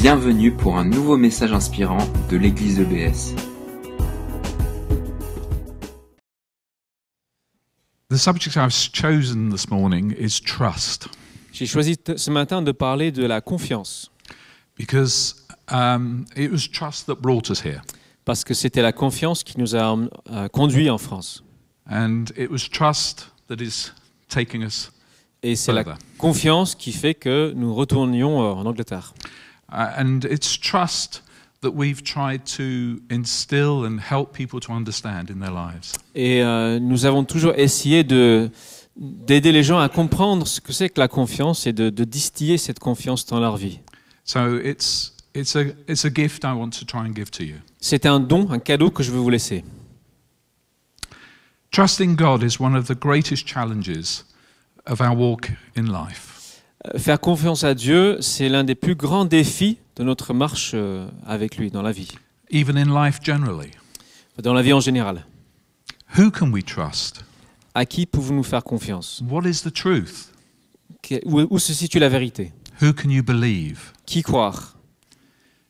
Bienvenue pour un nouveau message inspirant de l'église EBS. The subject I've chosen this morning is trust J'ai choisi ce matin de parler de la confiance, because um, it was trust that brought us here. parce que c'était la confiance qui nous a euh, conduits en France. And it was trust that is taking us Et c'est la confiance qui fait que nous retournions euh, en Angleterre. Uh, and it's trust that we've tried to instill and help people to understand in their lives. Et euh, nous avons toujours essayé de d'aider les gens à comprendre ce que c'est que la confiance et de, de distiller cette confiance dans leur vie. So it's, it's, a, it's a gift I want to try and give to you. C'est un don, un cadeau que je veux vous laisser. Trusting God is one of the greatest challenges of our walk in life. Euh, Faire confiance à Dieu, c'est l'un des plus grands défis de notre marche euh, avec lui dans la vie, even in life generally. dans la vie en général. Who can we trust? À qui pouvons-nous faire confiance? What is the truth? Que- où, où se situe la vérité? Who can you believe? Qui croire?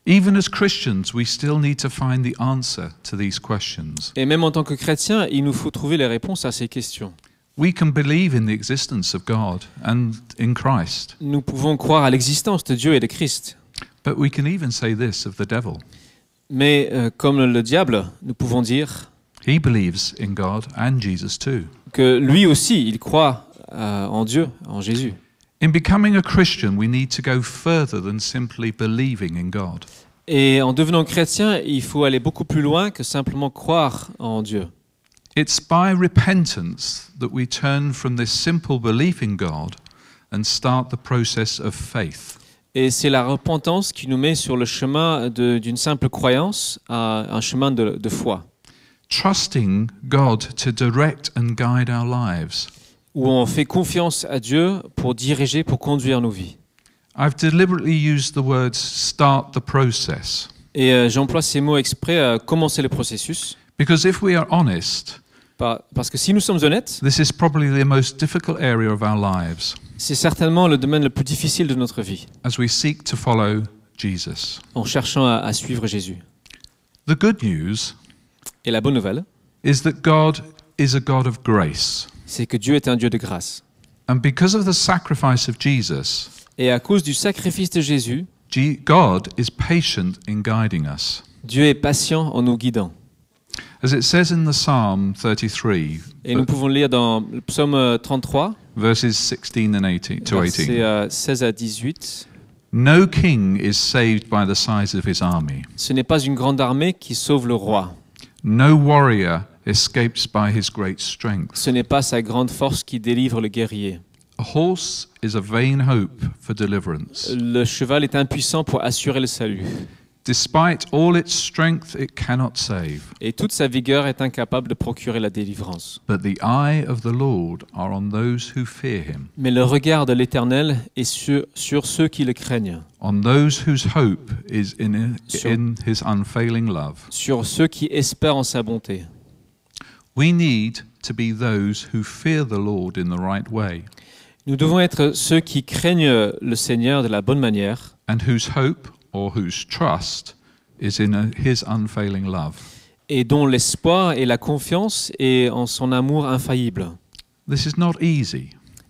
Even as Christians, we still need to find the answer to these questions. Et même en tant que chrétien, il nous faut trouver les réponses à ces questions. We can believe in the existence of God and in Christ, Nous pouvons croire à l'existence de Dieu et de Christ. but we can even say this of the devil. Mais euh, comme le diable, nous pouvons dire He believes in God and Jesus too. que lui aussi, il croit euh, en Dieu, en Jésus. In becoming a Christian, we need to go further than simply believing in God. Et en devenant chrétien, il faut aller beaucoup plus loin que simplement croire en Dieu. It's by repentance that we turn from this simple belief in God and start the process of faith. Et c'est la repentance qui nous met sur le chemin d'une simple croyance à un chemin de, de foi, Trusting God to direct and guide our lives. où on fait confiance à Dieu pour diriger, pour conduire nos vies. I've deliberately used the words start the process Et euh, j'emploie ces mots exprès à commencer le processus, because if we are honest, parce que si nous sommes honnêtes, c'est certainement le domaine le plus difficile de notre vie, as we seek to follow Jesus. en cherchant à, à suivre Jésus. The good news Et la bonne nouvelle, is that God is a God of grace. c'est que Dieu est un Dieu de grâce. And because of the sacrifice of Jesus, Et à cause du sacrifice de Jésus, G- God is patient in guiding us. Dieu est patient en nous guidant. As it says in the Psalm 33, Et nous pouvons lire dans le psaume euh, 33, verses 16 and 18 to versets 18. euh, 16 à 18. No king is saved by the size of his army. Ce n'est pas une grande armée qui sauve le roi. No warrior escapes by his great strength. Ce n'est pas sa grande force qui délivre le guerrier. A horse is a vain hope for deliverance. Le cheval est impuissant pour assurer le salut. Despite all its strength, it cannot save. Et toute sa vigueur est incapable de procurer la délivrance. But the eye of the Lord are on those who fear him, Mais le regard de l'Éternel est sur, sur ceux qui le craignent, on those whose hope is in, Sur- in his unfailing love. sur ceux qui espèrent en sa bonté. We need to be those who fear the Lord in the right way Nous devons être ceux qui craignent le Seigneur de la bonne manière and whose hope or whose trust is in a, his unfailing love. et dont l'espoir et la confiance est en son amour infaillible. This is not easy.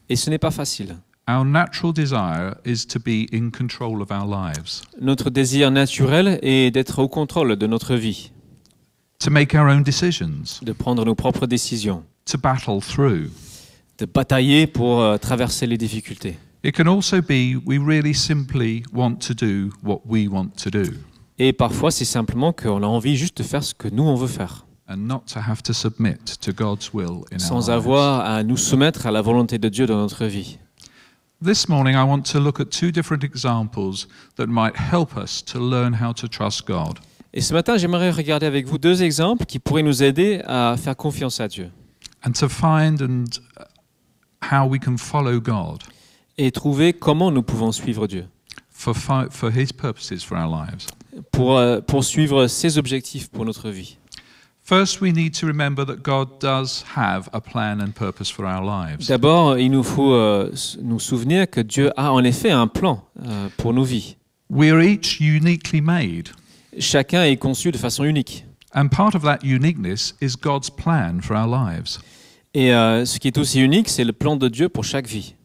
Et ce n'est pas facile. Our natural desire is to be in control of our lives, Notre désir naturel est d'être au contrôle de notre vie, to make our own decisions, de prendre nos propres décisions, to battle through. de batailler pour euh, traverser les difficultés. It can also be we really simply want to do what we want to do Et parfois, c'est simplement qu'on a envie juste de faire ce que nous, on veut faire, and not to have to submit to God's will in our sans lives. avoir à nous soumettre à la volonté de Dieu dans notre vie. This morning, I want to look at two different examples that might help us to learn how to trust God. Et ce matin, j'aimerais regarder avec vous deux exemples qui pourraient nous aider à faire confiance à Dieu and to find and how we can follow God et trouver comment nous pouvons suivre Dieu for fi- for His purposes for our lives. pour euh, poursuivre ses objectifs pour notre vie. D'abord, il nous faut euh, nous souvenir que Dieu a en effet un plan euh, pour nos vies. We are each uniquely made, Chacun est conçu de façon unique. and part of that uniqueness is God's plan for our lives. Et euh, ce qui est aussi unique, c'est le plan de Dieu pour chaque vie.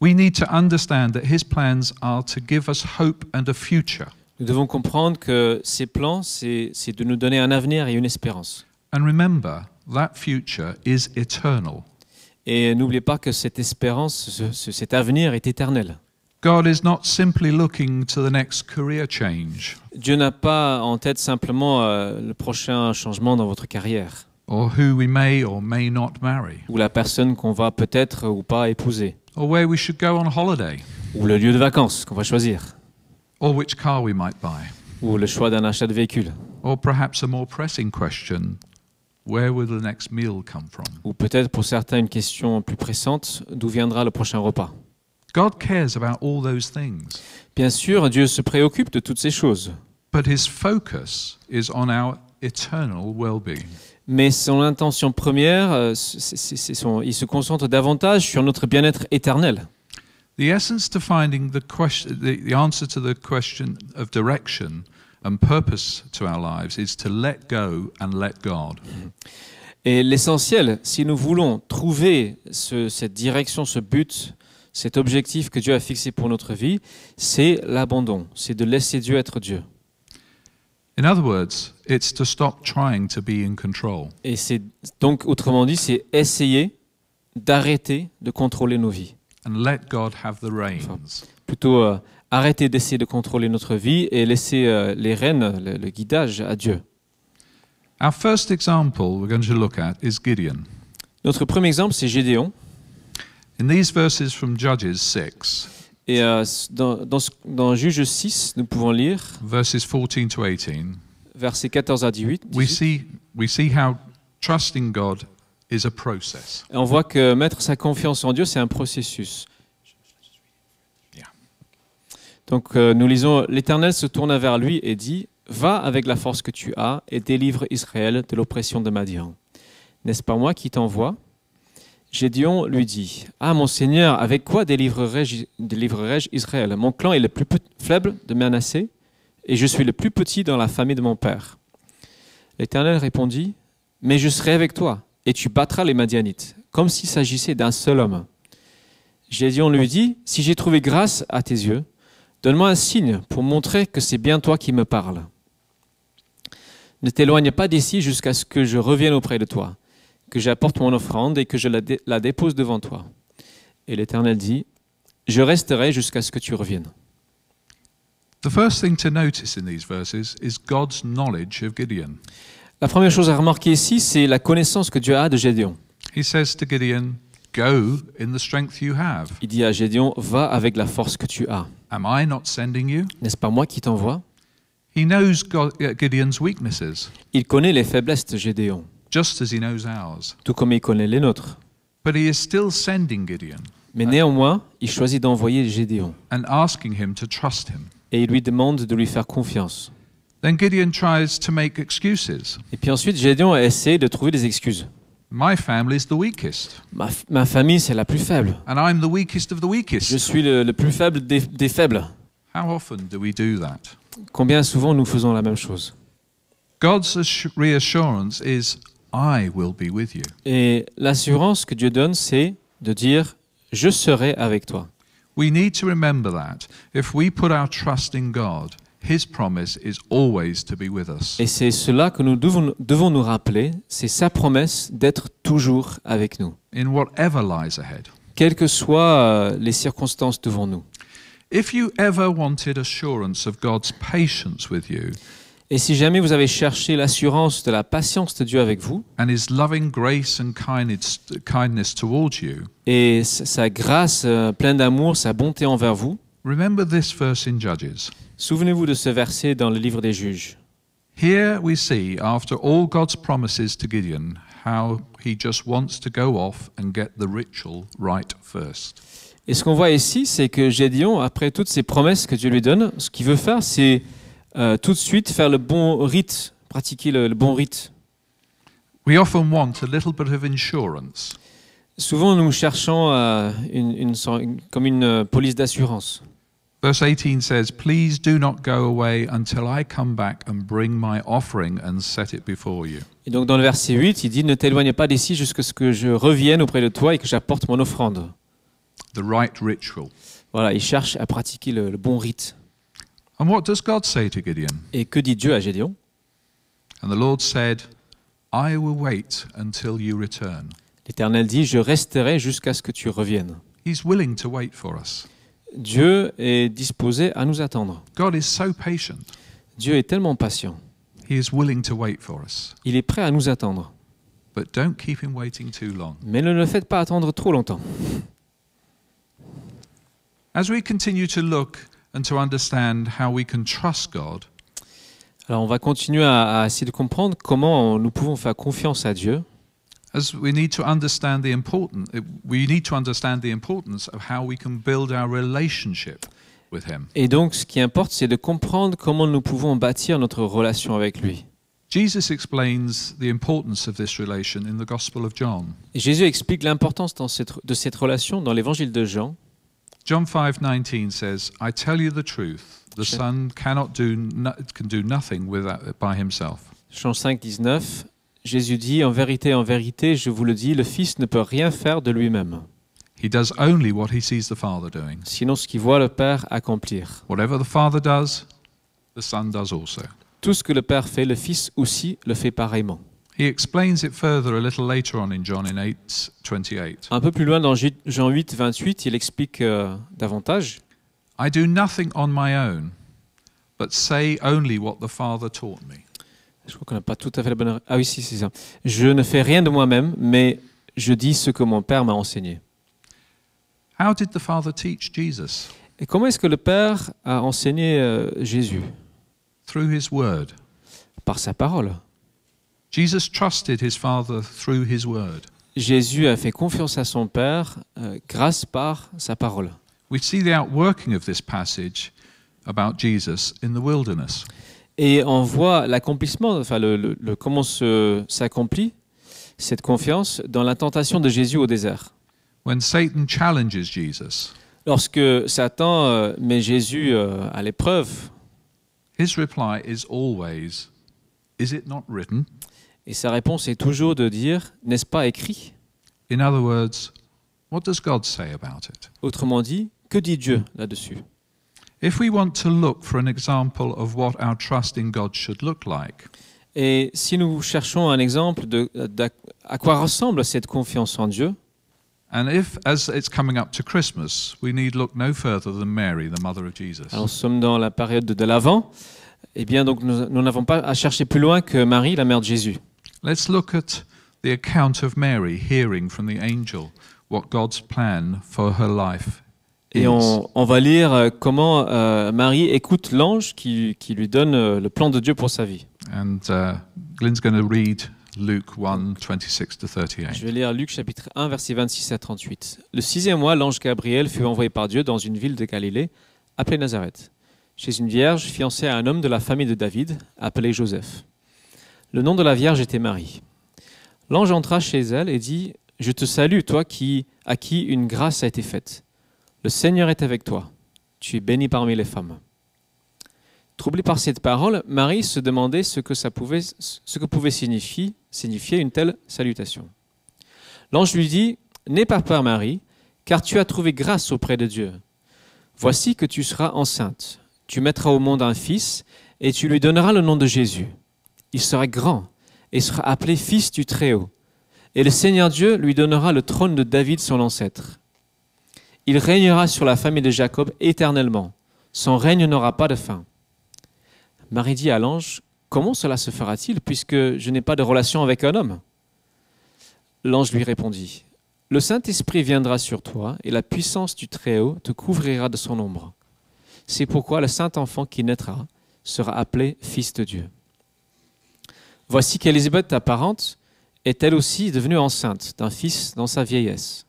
We need to understand that His plans are to give us hope and a future. Nous devons comprendre que ces plans, c'est c'est de nous donner un avenir et une espérance. And remember, that future is eternal. Et n'oubliez pas que cette espérance, ce- ce- cet avenir est éternel. God is not simply looking to the next career change Dieu n'a pas en tête simplement euh, le prochain changement dans votre carrière or who we may or may not marry ou la personne qu'on va peut-être ou pas épouser or where we should go on holiday ou le lieu de vacances qu'on va choisir or which car we might buy. ou le choix d'un achat de véhicule Or perhaps a more pressing question where will the next meal come from? ou peut-être pour certains une question plus pressante d'où viendra le prochain repas? God cares about all those things, Bien sûr, Dieu se préoccupe de toutes ces choses, but his focus is on our eternal well being. Mais son intention première, euh, c'est son- il se concentre davantage sur notre bien-être éternel. The essence to finding the, question, the, the answer to the question of direction and purpose to our lives is to let go and let God. Et l'essentiel, si nous voulons trouver ce- cette direction, ce but, cet objectif que Dieu a fixé pour notre vie, c'est l'abandon, c'est de laisser Dieu être Dieu. In other words, it's to stop trying to be in control. Et c'est donc, autrement dit, c'est essayer d'arrêter de contrôler nos vies. and let God have the reins. Plutôt euh, arrêter d'essayer de contrôler notre vie et laisser euh, les rênes, le, le guidage à Dieu. Our first example we're going to look at is Gideon. Notre premier exemple, c'est Gédéon. In these verses from Judges 6, Et euh, dans, dans, ce- dans Juge 6, nous pouvons lire, verses 14 to 18, versets 14 à 18, we 18, see, we see how trusting God is a process. et on voit que mettre sa confiance en Dieu, c'est un processus. Yeah. Donc euh, nous lisons, l'Éternel se tourna vers lui et dit, Va avec la force que tu as et délivre Israël de l'oppression de Madian. N'est-ce pas moi qui t'envoie? Gédéon lui dit, Ah mon Seigneur, avec quoi délivrerai-je Israël? Mon clan est le plus faible de Manassé et je suis le plus petit dans la famille de mon père. L'Éternel répondit, Mais je serai avec toi et tu battras les Madianites, comme s'il s'agissait d'un seul homme. Gédéon lui dit, Si j'ai trouvé grâce à tes yeux, donne-moi un signe pour montrer que c'est bien toi qui me parles. Ne t'éloigne pas d'ici jusqu'à ce que je revienne auprès de toi, que j'apporte mon offrande et que je la, dé- la dépose devant toi. Et l'Éternel dit, Je resterai jusqu'à ce que tu reviennes. The first thing to notice in these verses is God's knowledge of Gideon. La première chose à remarquer ici, c'est la connaissance que Dieu a de Gédéon. He says to Gideon, Go in the strength you have. Il dit à Gédéon, Va avec la force que tu as. Am I not sending you? N'est-ce pas moi qui t'envoie? He knows uh, Gideon's weaknesses, Il connaît les faiblesses de Gédéon, just as he knows ours. tout comme il connaît les nôtres. But he is still sending Gideon Mais néanmoins, il choisit d'envoyer Gédéon. and asking him to trust him. Et il lui demande de lui faire confiance. Then Gideon tries to make excuses. Et puis ensuite, Gédéon essaie de trouver des excuses. My family is the weakest, Ma, famille, c'est la plus faible. and I'm the weakest of the Je weakest. suis le, le plus faible des, des faibles. How often do we do that? Combien souvent nous faisons la même chose? God's assu- reassurance is, I will be with you. Et l'assurance que Dieu donne, c'est de dire, je serai avec toi. We need to remember that if we put our trust in God, His promise is always to be with us. Et c'est cela que nous devons, devons nous rappeler, c'est sa promesse d'être toujours avec nous, in whatever lies ahead. quelles que soient euh, les circonstances devant nous. If you ever wanted assurance of God's patience with you Et si jamais vous avez cherché l'assurance de la patience de Dieu avec vous, and His loving grace and kindness, kindness towards you, et sa grâce euh, pleine d'amour, sa bonté envers vous, remember this verse in Judges. souvenez-vous de ce verset dans le livre des juges. Here we see, after all God's promises to Gideon, how he just wants to go off and get the ritual right first. Et ce qu'on voit ici, c'est que Gédéon, après toutes ces promesses que Dieu lui donne, ce qu'il veut faire, c'est euh, tout de suite faire le bon rite, pratiquer le, le bon rite. We often want a little bit of insurance. Souvent, nous cherchons euh, une, une comme une euh, police d'assurance. Verse 18 says, Please do not go away until I come back and bring my offering and set it before you. Et donc dans le verset 8, il dit Ne t'éloigne pas d'ici jusqu'à ce que je revienne auprès de toi et que j'apporte mon offrande. The right ritual. Voilà, il cherche à pratiquer le, le bon rite. And what does God say to Gideon? Et que dit Dieu à Gédéon? And the Lord said, I will wait until you return. L'Éternel dit Je resterai jusqu'à ce que tu reviennes. He's willing to wait for us. Dieu est disposé à nous attendre. God is so patient. Dieu est tellement patient. He is willing to wait for us. Il est prêt à nous attendre. But don't keep him waiting too long. Mais ne le faites pas attendre trop longtemps. As we continue to look and to understand how we can trust God, Alors on va continuer à, à essayer de comprendre comment nous pouvons faire confiance à Dieu. as we need to understand the important we need to understand the importance of how we can build our relationship with him. Et donc ce qui importe, c'est de comprendre comment nous pouvons bâtir notre relation avec lui. Jesus explains the importance of this relation in the Gospel of John. Et Jésus explique l'importance de cette relation dans l'évangile de Jean. John 5:19 says, "I tell you the truth, the. Son cannot do no, can do nothing without, by himself. Jean 5, 19. Jésus dit En vérité, en vérité, je vous le dis, le Fils ne peut rien faire de lui-même, He does only what he sees the Father doing. sinon ce qu'il voit le Père accomplir. Whatever the Father does, the Son does also." Tout ce que le Père fait, le Fils aussi le fait pareillement. He explains it further a little later on in John in 8:28. Un peu plus loin dans Jean 8, 28, il explique euh, davantage. I do nothing on my own, but say only what the Father taught me. Je crois qu'on n'a pas tout à fait la bonne. Ah oui, si, c'est ça. Je ne fais rien de moi-même, mais je dis ce que mon Père m'a enseigné. How did the Father teach Jesus? Et comment est-ce que le Père a enseigné euh, Jésus? Through his word. Par sa parole. Jesus trusted his Father through his word. Jésus a fait confiance à son Père euh, grâce par sa parole. We see the outworking of this passage about Jesus in the wilderness. Et on voit l'accomplissement, enfin le, le- le- comment se- s'accomplit cette confiance dans la tentation de Jésus au désert. When Satan challenges Jesus, Lorsque Satan euh, met Jésus euh, à l'épreuve, his reply is always, Is it not written? Et sa réponse est toujours de dire, n'est-ce pas écrit? In other words, what does God say about it? Autrement dit, que dit Dieu là-dessus? If we want to look for an example of what our trust in God should look like, Et si nous cherchons un exemple de, à quoi ressemble cette confiance en Dieu, and if, as it's coming up to Christmas, we need look no further than Mary, the mother of Jesus. alors nous sommes dans la période de l'Avent, eh bien donc nous nous n'avons pas à chercher plus loin que Marie, la mère de Jésus. Let's look at the account of Mary hearing from the angel what God's plan for her life. Et on, on va lire euh, comment euh, Marie écoute l'ange qui, qui lui donne euh, le plan de Dieu pour sa vie. And uh, Glenn's going to read Luke 1 26 to 38. Je vais lire Luc chapitre 1, versets 26 à 38. Le sixième mois, l'ange Gabriel fut envoyé par Dieu dans une ville de Galilée, appelée Nazareth, chez une vierge fiancée à un homme de la famille de David, appelé Joseph. Le nom de la vierge était Marie. L'ange entra chez elle et dit Je te salue, toi qui, à qui une grâce a été faite. Le Seigneur est avec toi. Tu es bénie parmi les femmes. Troublée par cette parole, Marie se demandait ce que, ça pouvait, signifier, signifier une telle salutation. L'ange lui dit, N'aie pas peur Marie, car tu as trouvé grâce auprès de Dieu. Voici que tu seras enceinte, tu mettras au monde un fils, et tu lui donneras le nom de Jésus. Il sera grand, et sera appelé fils du Très-Haut. Et le Seigneur Dieu lui donnera le trône de David son ancêtre. Il régnera sur la famille de Jacob éternellement. Son règne n'aura pas de fin. Marie dit à l'ange, Comment cela se fera-t-il puisque je n'ai pas de relation avec un homme? L'ange lui répondit, Le Saint-Esprit viendra sur toi et la puissance du Très-Haut te couvrira de son ombre. C'est pourquoi le Saint-Enfant qui naîtra sera appelé Fils de Dieu. Voici qu'Élisabeth, ta parente, est elle aussi devenue enceinte d'un fils dans sa vieillesse.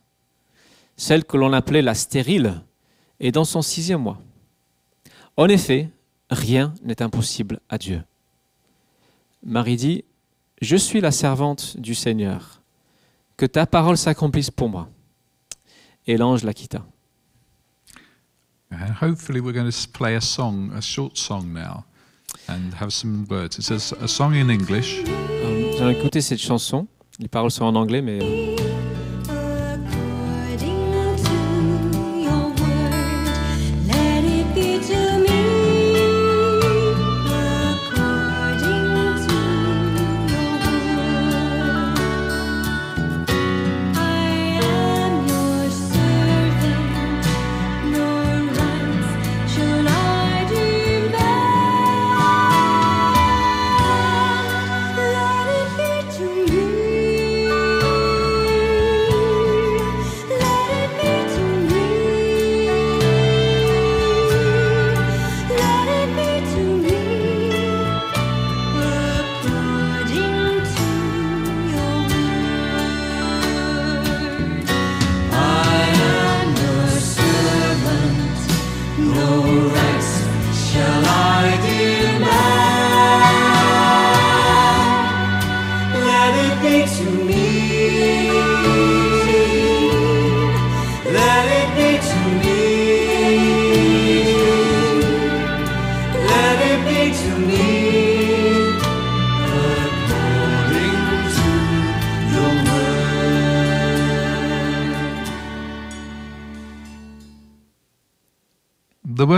Celle que l'on appelait la stérile est dans son sixième mois. En effet, rien n'est impossible à Dieu. Marie dit, Je suis la servante du Seigneur, que ta parole s'accomplisse pour moi. Et l'ange la quitta. And hopefully, we're going to play a song, a short song now, and have some words. A, song in English. Euh, allons écouter cette chanson. Les paroles sont en anglais, mais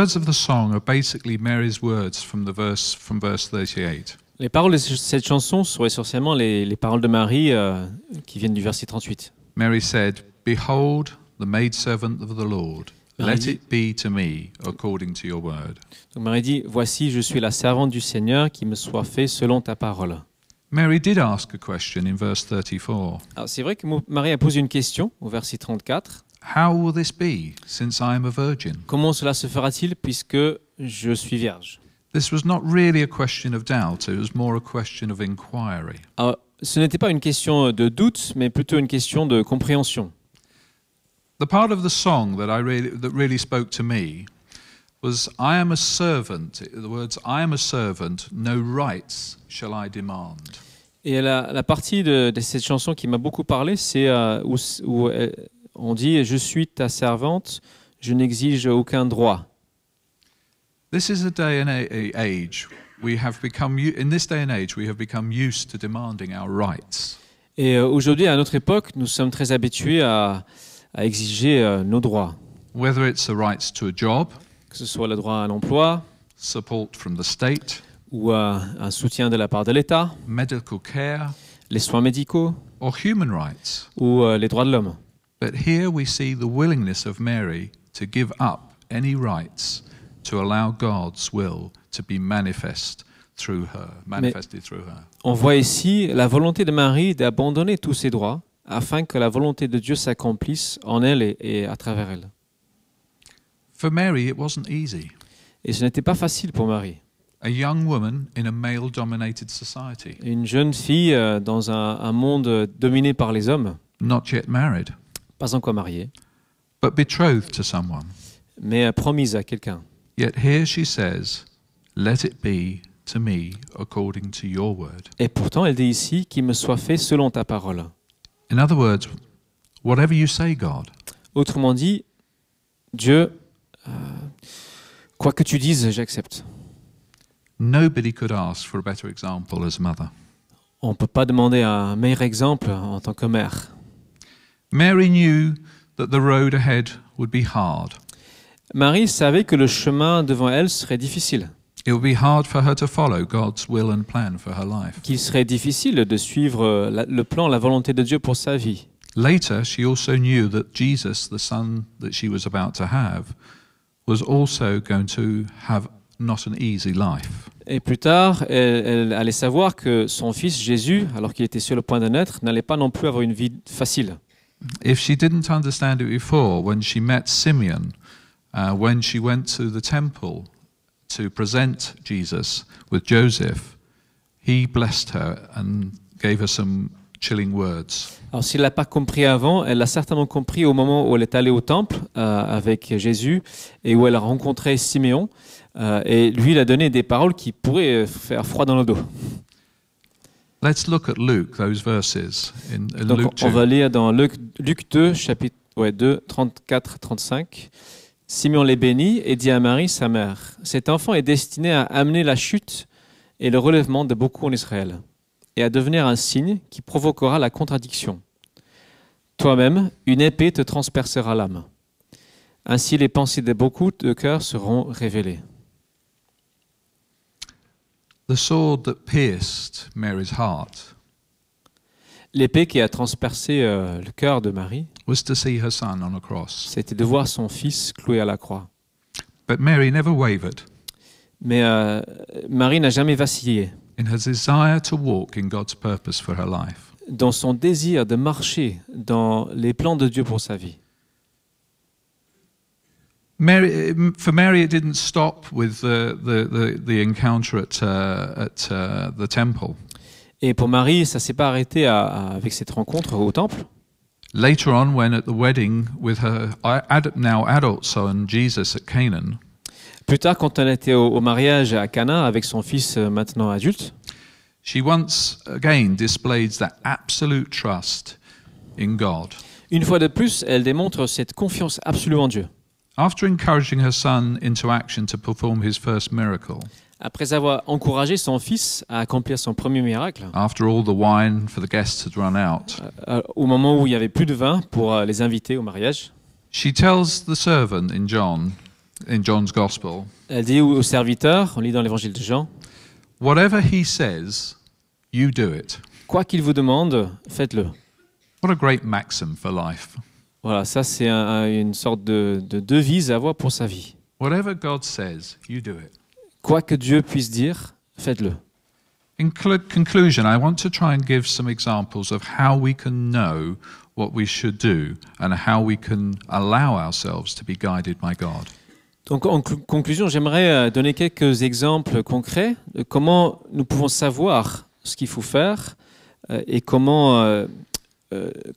words of the song are basically Mary's words from the verse from verse 38. les paroles de cette chanson sont essentiellement les, les paroles de Marie euh, qui viennent du verset 38. Mary said, "Behold, the maidservant of the Lord. Marie Let dit- it be to me according to your word." Donc Marie dit Voici, je suis la servante du Seigneur, qui me soit fait selon ta parole. Mary did ask a question in verse 34. Alors c'est vrai que Marie a posé une question au verset 34. How will this be, since I am a virgin? Comment cela se fera-t-il puisque je suis vierge? This was not really a question of doubt, it was more a question of inquiry. Alors, Ce n'était pas une question de doute, mais plutôt une question de compréhension. The part of the song that I really that really spoke to me was I am a servant. The words I am a servant, no rights shall I demand. Et la, la partie de, de cette chanson qui m'a beaucoup parlé, c'est euh, où, où, euh, on dit Je suis ta servante, je n'exige aucun droit. This is a day and a, a- age we have become u- in this day and age we have become used to demanding our rights. Et euh, aujourd'hui, à notre époque, nous sommes très habitués à, à exiger euh, nos droits, Whether it's the rights to a job, que ce soit le droit à l'emploi support from the state, ou à un soutien de la part de l'État, medical care, les soins médicaux or human rights. ou euh, les droits de l'homme. But here we see the willingness of Mary to give up any rights to allow God's will to be manifest through her, manifested through her. On voit ici la volonté de Marie d'abandonner tous ses droits afin que la volonté de Dieu s'accomplisse en elle et, et à travers elle. For Mary, it wasn't easy. Et ce n'était pas facile pour Marie. A young woman in a male society, Une jeune fille euh, dans un, un monde dominé par les hommes, not yet married, pas encore mariée, but betrothed to someone. mais euh, promise à quelqu'un. Yet here she says, Let it be to me according to your word. Et pourtant, elle dit ici qu'il me soit fait selon ta parole. In other words, whatever you say, God, Autrement dit, Dieu, euh, quoi que tu dises, j'accepte. nobody could ask for a better example as mother. On ne peut pas demander un meilleur exemple en tant que mère. Mary knew that the road ahead would be hard. Marie savait que le chemin devant elle serait difficile, It would be hard for her to follow God's will and plan for her life. qu'il serait difficile de suivre la- le plan, la volonté de Dieu pour sa vie. Later, she also knew that Jesus, the son that she was about to have, was also going to have not an easy life. Et plus tard, elle, elle allait savoir que son fils Jésus, alors qu'il était sur le point de naître, n'allait pas non plus avoir une vie facile. If she didn't understand it before, when she met Simeon, uh, when she went to the temple to present Jesus with Joseph, he blessed her and gave her some chilling words. Alors s'il l'a pas compris avant, elle l'a certainement compris au moment où elle est allée au temple euh, avec Jésus et où elle a rencontré Siméon. euh, et lui, il a donné des paroles qui pourraient faire froid dans le dos. Let's look at Luke, those verses in, in Donc Luke on 2. va lire dans Luc, Luc 2, chapitre ouais, 2, 34, 35. Simeon les bénit et dit à Marie, sa mère, Cet enfant est destiné à amener la chute et le relèvement de beaucoup en Israël, et à devenir un signe qui provoquera la contradiction. Toi-même, une épée te transpercera l'âme. Ainsi les pensées de beaucoup de cœurs seront révélées. The sword that pierced Mary's heart L'épée qui a transpercé euh, le cœur de Marie, was to see her son on a cross. c'était de voir son fils cloué à la croix. But Mary never wavered Mais euh, Marie n'a jamais vacillé in her desire to walk in God's purpose for her life. dans son désir de marcher dans les plans de Dieu pour sa vie. Mary, for Mary, it didn't stop with the, the, the, the encounter at, uh, at uh, the temple. Et pour Marie, ça s'est pas arrêté à- à- avec cette rencontre au temple. Later on, when at the wedding with her ad, now adult son Jesus at Canaan, Plus tard, quand elle était au, au mariage à Cana avec son fils euh, maintenant adulte, she once again displayed that absolute trust in God. une fois de plus, elle démontre cette confiance absolue en Dieu. After encouraging her son into action to perform his first miracle, Après avoir encouragé son fils à accomplir son premier miracle, after all the wine for the guests had run out, euh, au moment où il y avait plus de vin pour euh, les inviter au mariage, she tells the servant in John, in John's Gospel, elle dit au serviteur, on lit dans l'évangile de Jean, whatever he says, you do it. quoi qu'il vous demande, faites-le. What a great maxim for life. Voilà, ça c'est un- un- une sorte de, de devise à avoir pour sa vie. Whatever God says, you do it. Quoi que Dieu puisse dire, faites-le. In cl- conclusion, I want to try and give some examples of how we can know what we should do and how we can allow ourselves to be guided by God. Donc en cl- conclusion, j'aimerais euh, donner quelques exemples concrets de comment nous pouvons savoir ce qu'il faut faire euh, et comment, euh,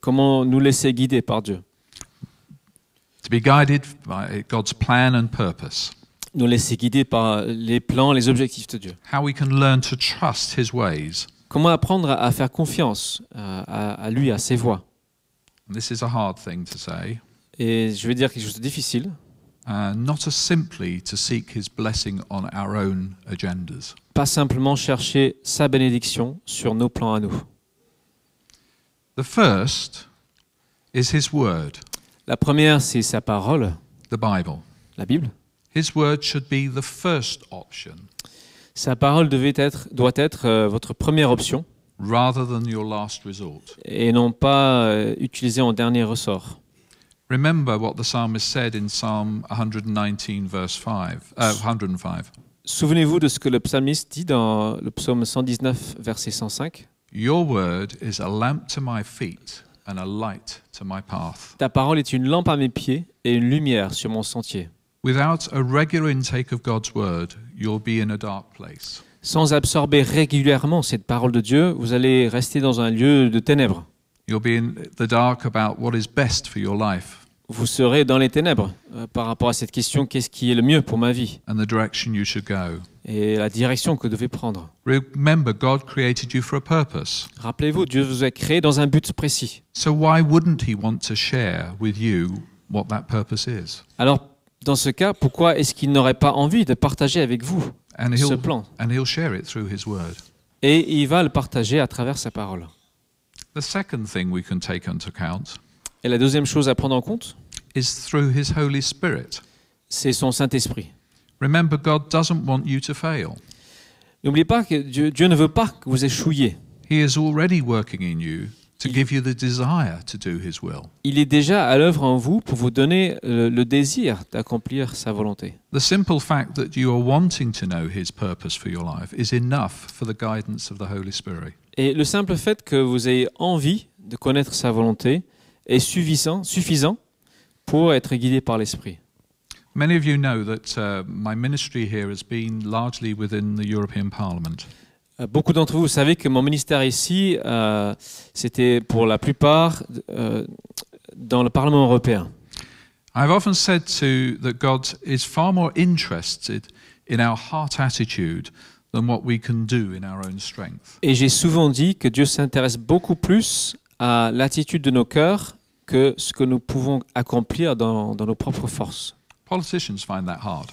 comment nous laisser guider par Dieu. To be guided by God's plan and purpose. Nous laisser guider par les plans, les objectifs de Dieu. How we can learn to trust His ways. Comment apprendre à, faire confiance euh, à, à lui, à ses voies. And this is a hard thing to say. Et je vais dire quelque chose de difficile. Uh, not as simply to seek His blessing on our own agendas. Pas simplement chercher sa bénédiction sur nos plans à nous. The first is His Word, La première, c'est sa parole, the Bible. la Bible. His Word should be the first option Sa parole devait être, doit être euh, votre première option rather than your last resort. et non pas euh, utilisée en dernier ressort. Remember what the psalmist said in Psalm 119, verse 5, uh, 105. Souvenez-vous de ce que le psalmiste dit dans le psaume 119, verset 105. Your word is a lamp to my feet and a light to my path. Ta parole est une lampe à mes pieds et une lumière sur mon sentier. Without a regular intake of God's word, you'll be in a dark place. Sans absorber régulièrement cette parole de Dieu, vous allez rester dans un lieu de ténèbres. You'll be in the dark about what is best for your life Vous serez dans les ténèbres euh, par rapport à cette question qu'est-ce qui est le mieux pour ma vie and the direction you should go. et la direction que vous devez prendre. Remember, God created you for a purpose. Rappelez-vous, Dieu vous a créé dans un but précis. So why wouldn't He want to share with you what that purpose is? Alors, dans ce cas, pourquoi est-ce qu'il n'aurait pas envie de partager avec vous And ce plan? and he'll share it through His word. Et il va le partager à travers sa parole. The second thing we can take into account Et la deuxième chose à prendre en compte, is through His Holy Spirit. c'est son Saint-Esprit. Remember, God doesn't want you to fail. N'oubliez pas que Dieu, Dieu ne veut pas que vous échouiez. He is already working in you to give you the desire to do His will. Il est déjà à l'œuvre en vous pour vous donner le, le désir d'accomplir sa volonté. The simple fact that you are wanting to know His purpose for your life is enough for the guidance of the Holy Spirit. Et le simple fait que vous ayez envie de connaître sa volonté est suffisant, suffisant pour être guidé par l'Esprit. Many of you know that uh, my ministry here has been largely within the European Parliament. Euh, Beaucoup d'entre vous, vous savez que mon ministère ici, euh, c'était pour la plupart euh, dans le Parlement européen. I've often said to that God is far more interested in our heart attitude than what we can do in our own strength. Et j'ai souvent dit que Dieu s'intéresse beaucoup plus à l'attitude de nos cœurs que ce que nous pouvons accomplir dans, dans nos propres forces. Politicians find that hard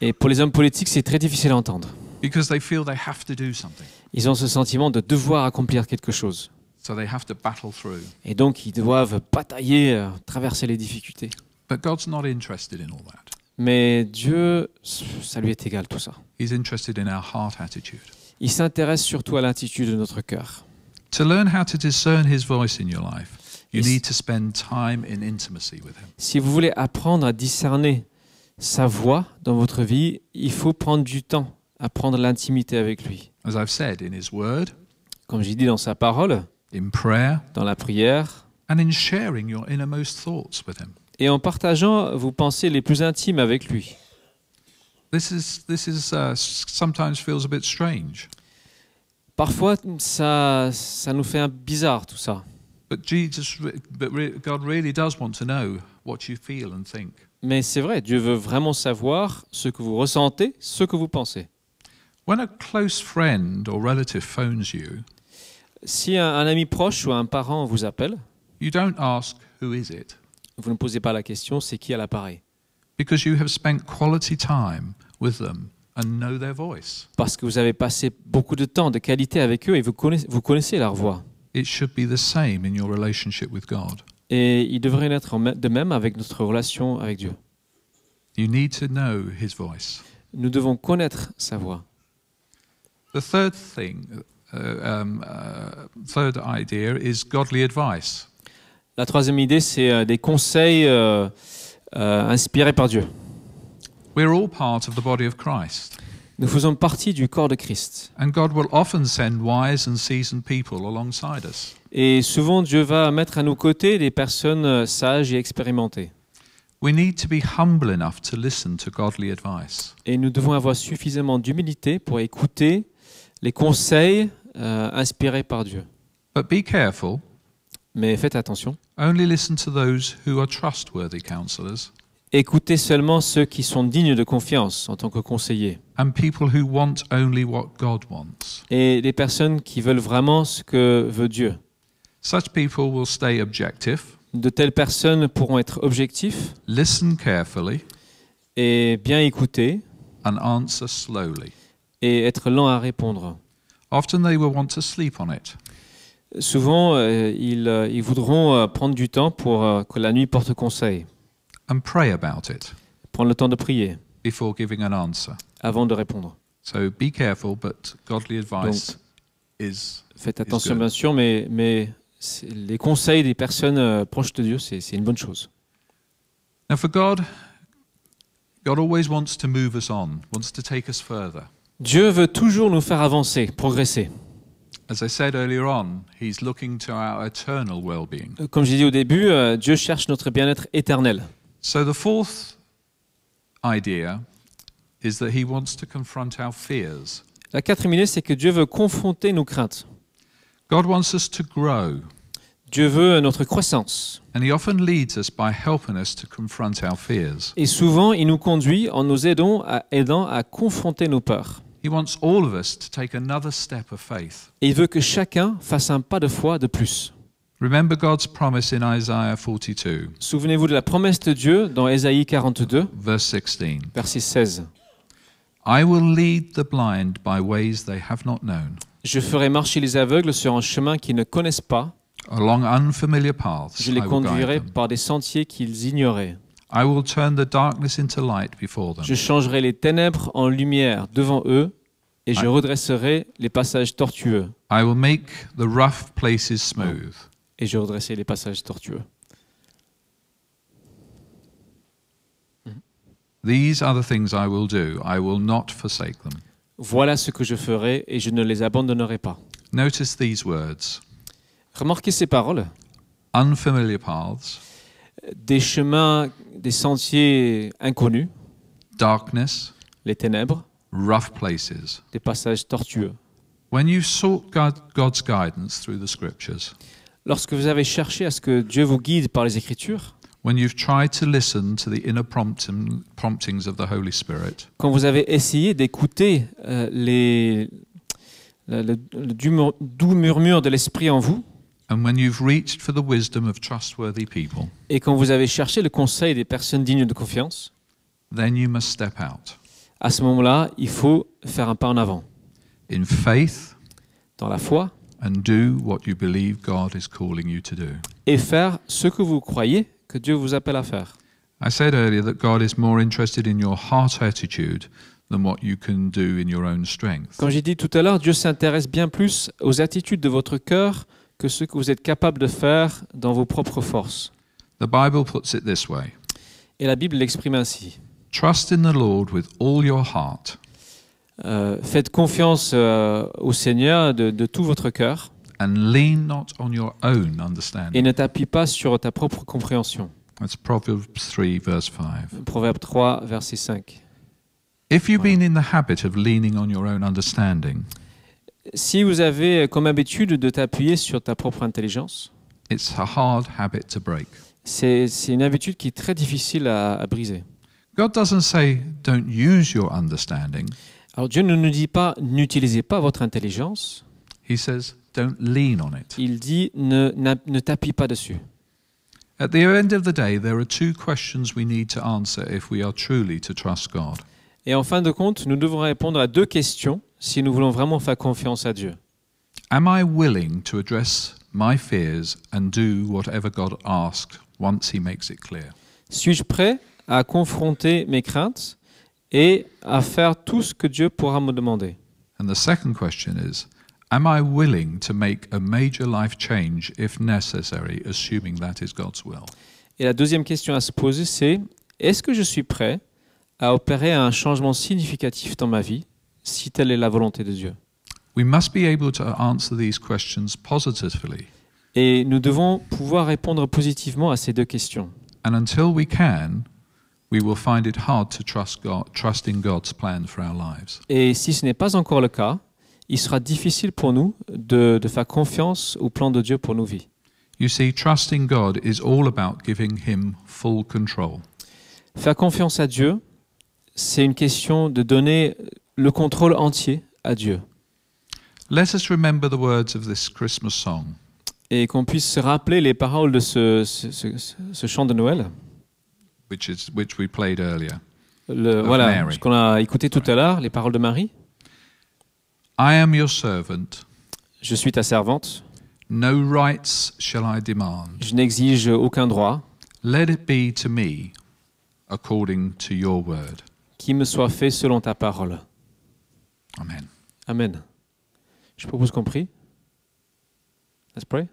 Et pour les hommes politiques, c'est très difficile à entendre. because they feel they have to do something. Ils ont ce sentiment de devoir accomplir quelque chose. So they have to battle through. Et donc, ils doivent batailler, euh, traverser les difficultés. But God's not interested in all that. Mais Dieu, ça lui est égal tout ça. He's interested in our heart attitude. Il s'intéresse surtout à l'attitude de notre cœur. To learn how to discern His voice in your life, you need to spend time in intimacy with Him. Si vous voulez apprendre à discerner sa voix dans votre vie, il faut prendre du temps à prendre l'intimité avec lui. As I've said, in His Word, Comme j'ai dit dans sa parole, in prayer, dans la prière, and in sharing your innermost thoughts with Him. et en partageant vos pensées les plus intimes avec lui. This is this is uh, sometimes feels a bit strange, Parfois, ça, ça nous fait un bizarre tout ça. but Jesus, re- but re- God really does want to know what you feel and think. Mais c'est vrai, Dieu veut vraiment savoir ce que vous ressentez, ce que vous pensez. When a close friend or relative phones you, Si un, un ami proche ou un parent vous appelle, you don't ask who is it? vous ne posez pas la question c'est qui à l'appareil? because you have spent quality time with them and know their voice. Parce que vous avez passé beaucoup de temps de qualité avec eux et vous connaissez, vous connaissez leur voix. It should be the same in your relationship with God. Et il devrait être de même avec notre relation avec Dieu. You need to know His voice. Nous devons connaître sa voix. The third thing, third idea is godly advice. La troisième idée, c'est euh, des conseils euh, euh, inspirés par Dieu. We're all part of the body of Christ, Nous faisons partie du corps de Christ. and God will often send wise and seasoned people alongside us. Et souvent, Dieu va mettre à nos côtés des personnes euh, sages et expérimentées. We need to be humble enough to listen to godly advice. Et nous devons avoir suffisamment d'humilité pour écouter les conseils euh, inspirés par Dieu. But be careful, Mais faites attention. only listen to those who are trustworthy counselors Écoutez seulement ceux qui sont dignes de confiance en tant que conseillers. and people who want only what God wants. Et les personnes qui veulent vraiment ce que veut Dieu. Such people will stay objective, De telles personnes pourront être objectifs listen carefully, et bien écouter and answer slowly. et être lents à répondre. Often they will want to sleep on it. Souvent, euh, ils, euh, ils voudront euh, prendre du temps pour euh, que la nuit porte conseil, and pray about it prendre le temps de prier before giving an answer. avant de répondre. So be careful, but godly advice is Faites attention good. bien sûr, mais, mais les conseils des personnes euh, proches de Dieu, c'est c'est une bonne chose. now for God. God always wants to move us on, wants to take us further. Dieu veut toujours nous faire avancer, progresser. As I said earlier on, He's looking to our eternal well-being. Euh, Comme j'ai dit au début, euh, Dieu cherche notre bien-être éternel. So the fourth idea is that He wants to confront our fears. La quatrième idée, c'est que Dieu veut confronter nos craintes. God wants us to grow, Dieu veut notre croissance. and He often leads us by helping us to confront our fears. Et souvent, il nous conduit en nous aidant à, aidant à confronter nos peurs. He wants all of us to take another step of faith. Et il veut que chacun fasse un pas de foi de plus. Remember God's promise in Isaiah 42, Souvenez-vous de la promesse de Dieu dans Ésaïe 42, verse 16. verset 16. I will lead the blind by ways they have not known, Je ferai marcher les aveugles sur un chemin qu'ils ne connaissent pas. along unfamiliar paths. Je I les will guide conduirai them. par des sentiers qu'ils ignoraient. I will turn the darkness into light before them. Je changerai les ténèbres en lumière devant eux et je redresserai les passages tortueux. I will make the rough places smooth. Et je redresserai les passages tortueux. These are the things I will do. I will not forsake them. Voilà ce que je ferai et je ne les abandonnerai pas. Notice these words Remarquez ces paroles. unfamiliar paths, Des chemins, des sentiers inconnus, darkness, les ténèbres, rough places. des passages tortueux. When you've sought God, God's guidance through the scriptures, Lorsque vous avez cherché à ce que Dieu vous guide par les Écritures, when you've tried to listen to the inner prompting, promptings of the Holy Spirit, quand vous avez essayé d'écouter euh, les, le, le- le doux mur- doux murmure de l'Esprit en vous, and when you've reached for the wisdom of trustworthy people, et quand vous avez cherché le conseil des personnes dignes de confiance, then you must step out. À ce moment-là, il faut faire un pas en avant, in faith dans la foi, and do what you believe God is calling you to do. et faire ce que vous croyez que Dieu vous appelle à faire. I said earlier that God is more interested in your heart attitude than what you can do in your own strength. Quand j'ai dit tout à l'heure, Dieu s'intéresse bien plus aux attitudes de votre cœur que ce que vous êtes capable de faire dans vos propres forces. The Bible puts it this way Et la Bible l'exprime ainsi. Trust in the Lord with all your heart Euh, faites confiance euh, au Seigneur de, de tout votre cœur and lean not on your own et ne t'appuie pas sur ta propre compréhension. That's Proverbs 3, verse 5. Proverbe 3, verset 5. If you've been in the habit of leaning on your own understanding, Si vous avez comme habitude de t'appuyer sur ta propre intelligence, it's a hard habit to break. c'est c'est une habitude qui est très difficile à, à briser. God doesn't say don't use your understanding, Alors Dieu ne nous dit pas n'utilisez pas votre intelligence, He says don't lean on it. il dit ne, ne t'appuie pas dessus. At the end of the day, there are two questions we need to answer if we are truly to trust God. Et en fin de compte, nous devons répondre à deux questions si nous voulons vraiment faire confiance à Dieu. Am I willing to address my fears and do whatever God asks once He makes it clear? Suis-je prêt à confronter mes craintes et à faire tout ce que Dieu pourra me demander And the second question is Am I willing to make a major life change if necessary, assuming that is God's will? Et la deuxième question à se poser, c'est est-ce que je suis prêt à opérer un changement significatif dans ma vie si telle est la volonté de Dieu? We must be able to answer these questions positively. Et nous devons pouvoir répondre positivement à ces deux questions. And until we can, we will find it hard to trust, God, trust in God's plan for our lives. Et si ce n'est pas encore le cas, il sera difficile pour nous de, de faire confiance au plan de Dieu pour nos vies. You see, trusting God is all about giving Him full control. Faire confiance à Dieu, c'est une question de donner le contrôle entier à Dieu. Let us remember the words of this Christmas song. Et qu'on puisse se rappeler les paroles de ce, ce- ce- ce chant de Noël. Which is which we played earlier. Le, voilà, Mary. ce qu'on a écouté tout à l'heure, les paroles de Marie. I am your servant. Je suis ta servante, No rights shall I demand. je n'exige aucun droit, Let it be to me according to your word. qui me soit fait selon ta parole. Amen. Amen. Je propose qu'on prie. Let's pray.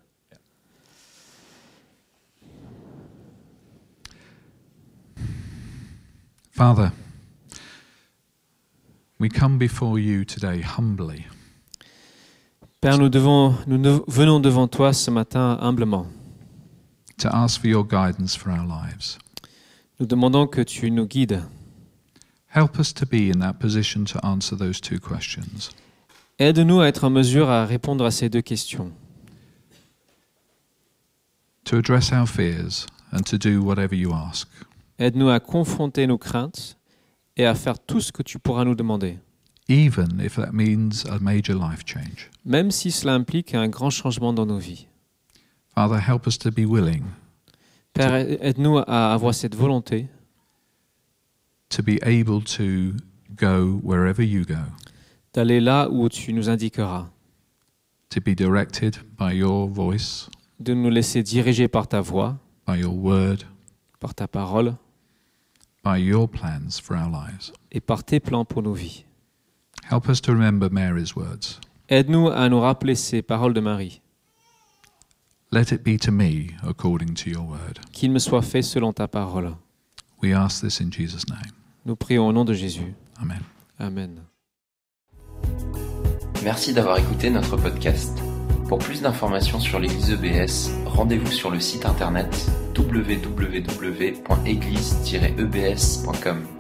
Father, we come before you today humbly, Père, nous, devons, nous venons devant toi ce matin humblement. to ask for your guidance for our lives. Nous demandons que tu nous guides. Help us to be in that position to answer those two questions. Aide-nous à être en mesure à répondre à ces deux questions, to address our fears and to do whatever you ask. Aide-nous à confronter nos craintes et à faire tout ce que tu pourras nous demander, even if that means a major life change. même si cela implique un grand changement dans nos vies. Father, help us to be willing Père, aide-nous à avoir cette volonté to be able to go wherever you go, d'aller là où tu nous indiqueras, to be directed by your voice, de nous laisser diriger par ta voix, by your word, par ta parole by your plans for our lives. et par tes plans pour nos vies. Help us to remember Mary's words. Aide-nous à nous rappeler ces paroles de Marie, Let it be to me according to your word. qu'il me soit fait selon ta parole. We ask this in Jesus' name. Nous prions au nom de Jésus. Amen. Amen. Merci d'avoir écouté notre podcast. Pour plus d'informations sur l'église EBS, rendez-vous sur le site internet www.église-ebs.com.